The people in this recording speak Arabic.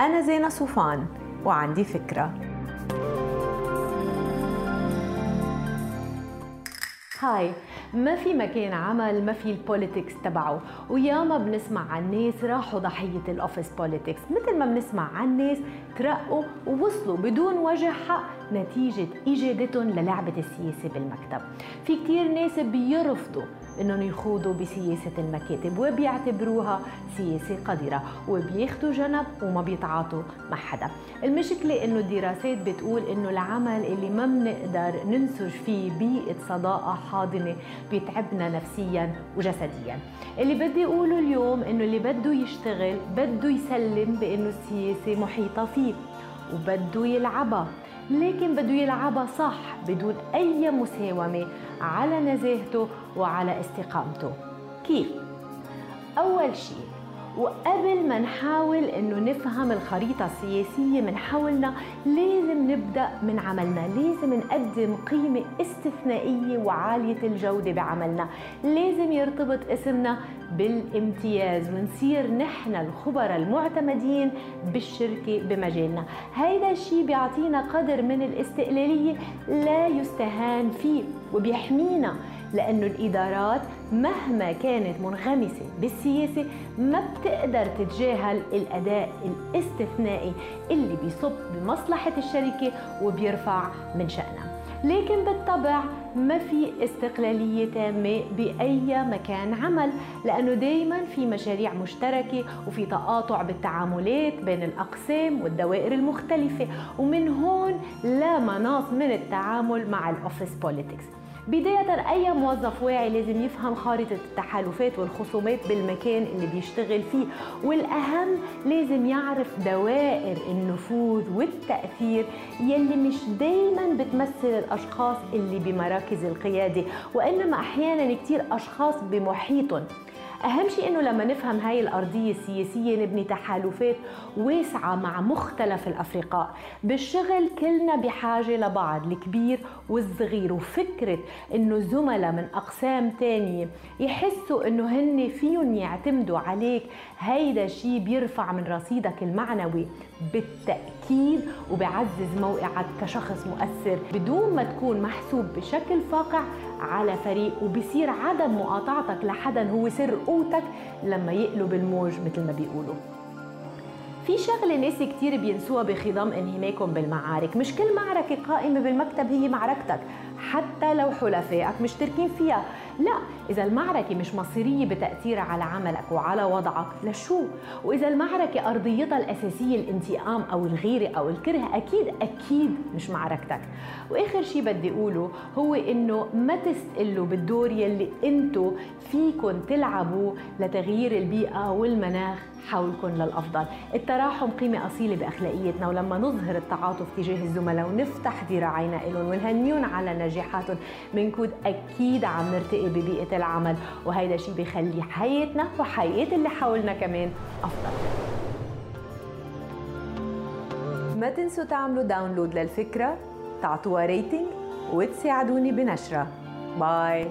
أنا زينة صوفان وعندي فكرة. هاي ما في مكان عمل ما في ال politics تبعه. وياما بنسمع عن ناس راحوا ضحية ال office politics مثل ما بنسمع عن ناس ترقوا ووصلوا بدون وجه حق نتيجة إجادتهم للعبة السياسة بالمكتب. في كتير ناس بيرفضوا إنهم يخوضوا بسياسة المكاتب وبيعتبروها سياسة قذرة وبياخدوا جنب وما بيتعاطوا مع حدا. المشكلة إنه الدراسات بتقول إنه العمل اللي ما بنقدر ننسج فيه بيئة صداقة حاضنة بيتعبنا نفسيا وجسديا. اللي بدي أقوله اليوم إنه اللي بده يشتغل بده يسلم بإنه السياسة محيطة فيه وبده يلعبها لكن بده يلعبها صح بدون أي مساومة على نزاهته وعلى استقامته كيف؟ أول شيء وقبل ما نحاول إنه نفهم الخريطة السياسية من حولنا لازم نبدأ من عملنا لازم نقدم قيمة استثنائية وعالية الجودة بعملنا. لازم يرتبط اسمنا بالامتياز ونصير نحن الخبراء المعتمدين بالشركة بمجالنا. هيدا الشيء بيعطينا قدر من الاستقلالية لا يستهان فيه وبيحمينا لأنه الإدارات مهما كانت منغمسة بالسياسة ما بتقدر تتجاهل الأداء الاستثنائي اللي بيصب بمصلحة الشركة وبيرفع من شأنها. لكن بالطبع ما في استقلالية تامة بأي مكان عمل لأنه دايما في مشاريع مشتركة وفي تقاطع بالتعاملات بين الأقسام والدوائر المختلفة ومن هون لا مناص من التعامل مع ال office politics بداية أي موظف واعي لازم يفهم خارطة التحالفات والخصومات بالمكان اللي بيشتغل فيه والأهم لازم يعرف دوائر النفوذ والتأثير يلي مش دايما بتمثل الأشخاص اللي بمراكز القيادة وإنما أحيانا كتير أشخاص بمحيطهم. أهم شيء إنه لما نفهم هاي الأرضية السياسية نبني تحالفات واسعة مع مختلف الأفرقاء بالشغل كلنا بحاجة لبعض الكبير والصغير. وفكرة إنه زملاء من أقسام تانية يحسوا إنه هن فيهم يعتمدوا عليك هيدا الشيء بيرفع من رصيدك المعنوي بالتأكيد وبعزز موقعك كشخص مؤثر بدون ما تكون محسوب بشكل فاقع على فريق وبصير عدم مقاطعتك لحدا هو سر قوتك لما يقلب الموج مثل ما بيقولوا. في شغلة ناس كتير بينسوها بخضم انهماكهم بالمعارك مش كل معركة قائمة بالمكتب هي معركتك. حتى لو حلفائك مشتركين فيها. لا إذا المعركة مش مصيرية بتأثيرها على عملك وعلى وضعك لشو؟ وإذا المعركة أرضيتها الأساسية الانتقام أو الغيرة أو الكره أكيد أكيد مش معركتك. وآخر شي بدي أقوله هو إنه ما تستقلوا بالدور يلي أنتو فيكن تلعبوا لتغيير البيئة والمناخ. حولكم للأفضل. التراحم قيمة أصيلة بأخلاقيتنا ولما نظهر التعاطف تجاه الزملاء ونفتح ذراعينا لهم ونهنيهم على نجاحاتهم بنكون أكيد عم نرتقي ببيئة العمل وهيدا الشيء بيخلي حياتنا وحياة اللي حولنا كمان أفضل. ما تنسوا تعملوا download للفكرة تعطوها rating وتساعدوني بنشرها باي